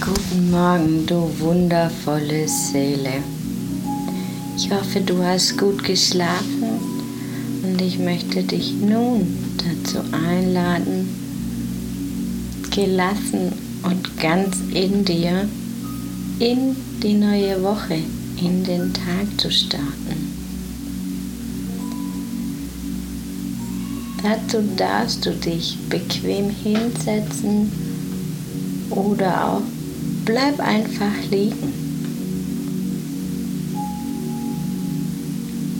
Guten Morgen, du wundervolle Seele. Ich hoffe, du hast gut geschlafen und ich möchte dich nun dazu einladen, gelassen und ganz in dir in die neue Woche, in den Tag zu starten. Dazu darfst du dich bequem hinsetzen oder auch bleib einfach liegen.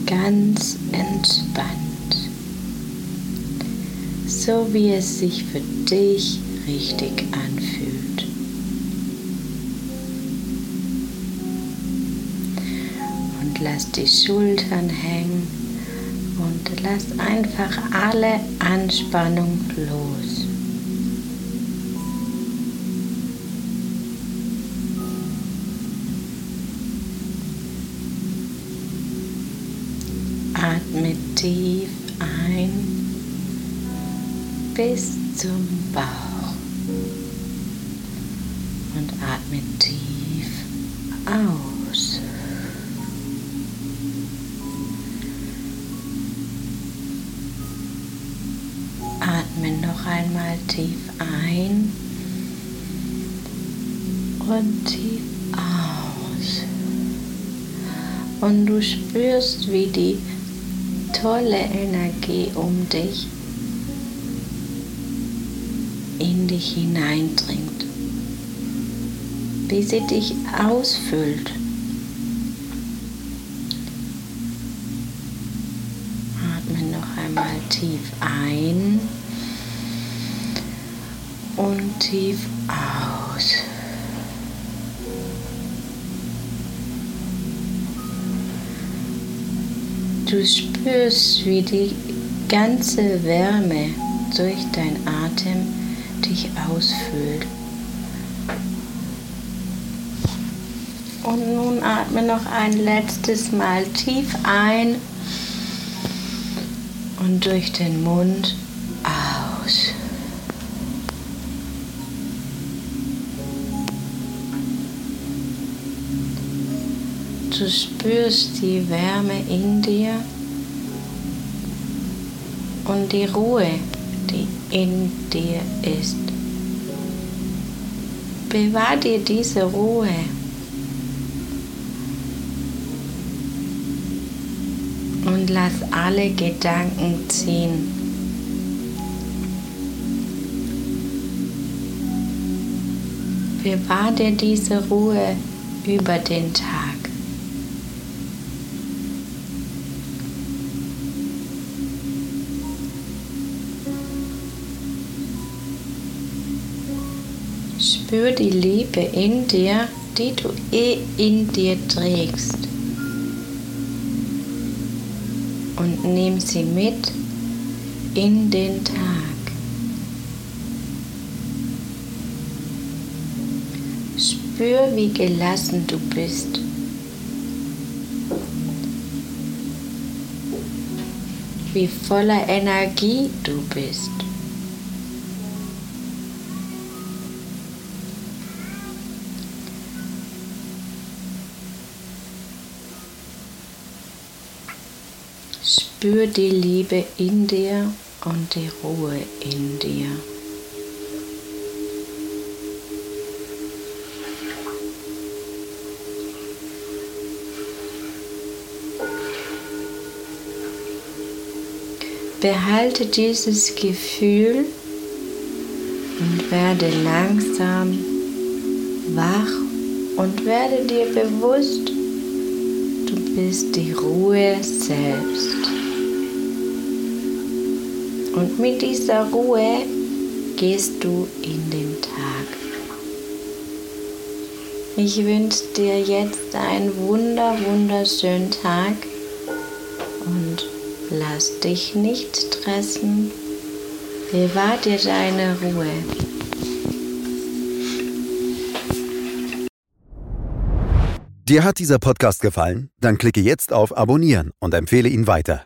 Ganz entspannt. So wie es sich für dich richtig anfühlt. Und lass die Schultern hängen und lass einfach alle Anspannung los. Atme tief ein bis zum Bauch und atme tief aus. Atme noch einmal tief ein und tief aus. Und du spürst, wie die tolle Energie um dich in dich hineindringt, wie sie dich ausfüllt. Atme noch einmal tief ein und tief aus. Du spürst, wie die ganze Wärme durch dein Atem dich ausfüllt. Und nun atme noch ein letztes Mal tief ein und durch den Mund Du spürst die Wärme in dir und die Ruhe, die in dir ist. Bewahr dir diese Ruhe. Und lass alle Gedanken ziehen. Bewahr dir diese Ruhe über den Tag. Spür die Liebe in dir, die du eh in dir trägst. Und nimm sie mit in den Tag. Spür, wie gelassen du bist. Wie voller Energie du bist. Spür die Liebe in dir und die Ruhe in dir. Behalte dieses Gefühl und werde langsam wach und werde dir bewusst, du bist die Ruhe selbst. Und mit dieser Ruhe gehst du in den Tag. Ich wünsche dir jetzt einen wunder, wunderschönen Tag und lass dich nicht stressen. Bewahr dir deine Ruhe. Dir hat dieser Podcast gefallen? Dann klicke jetzt auf Abonnieren und empfehle ihn weiter.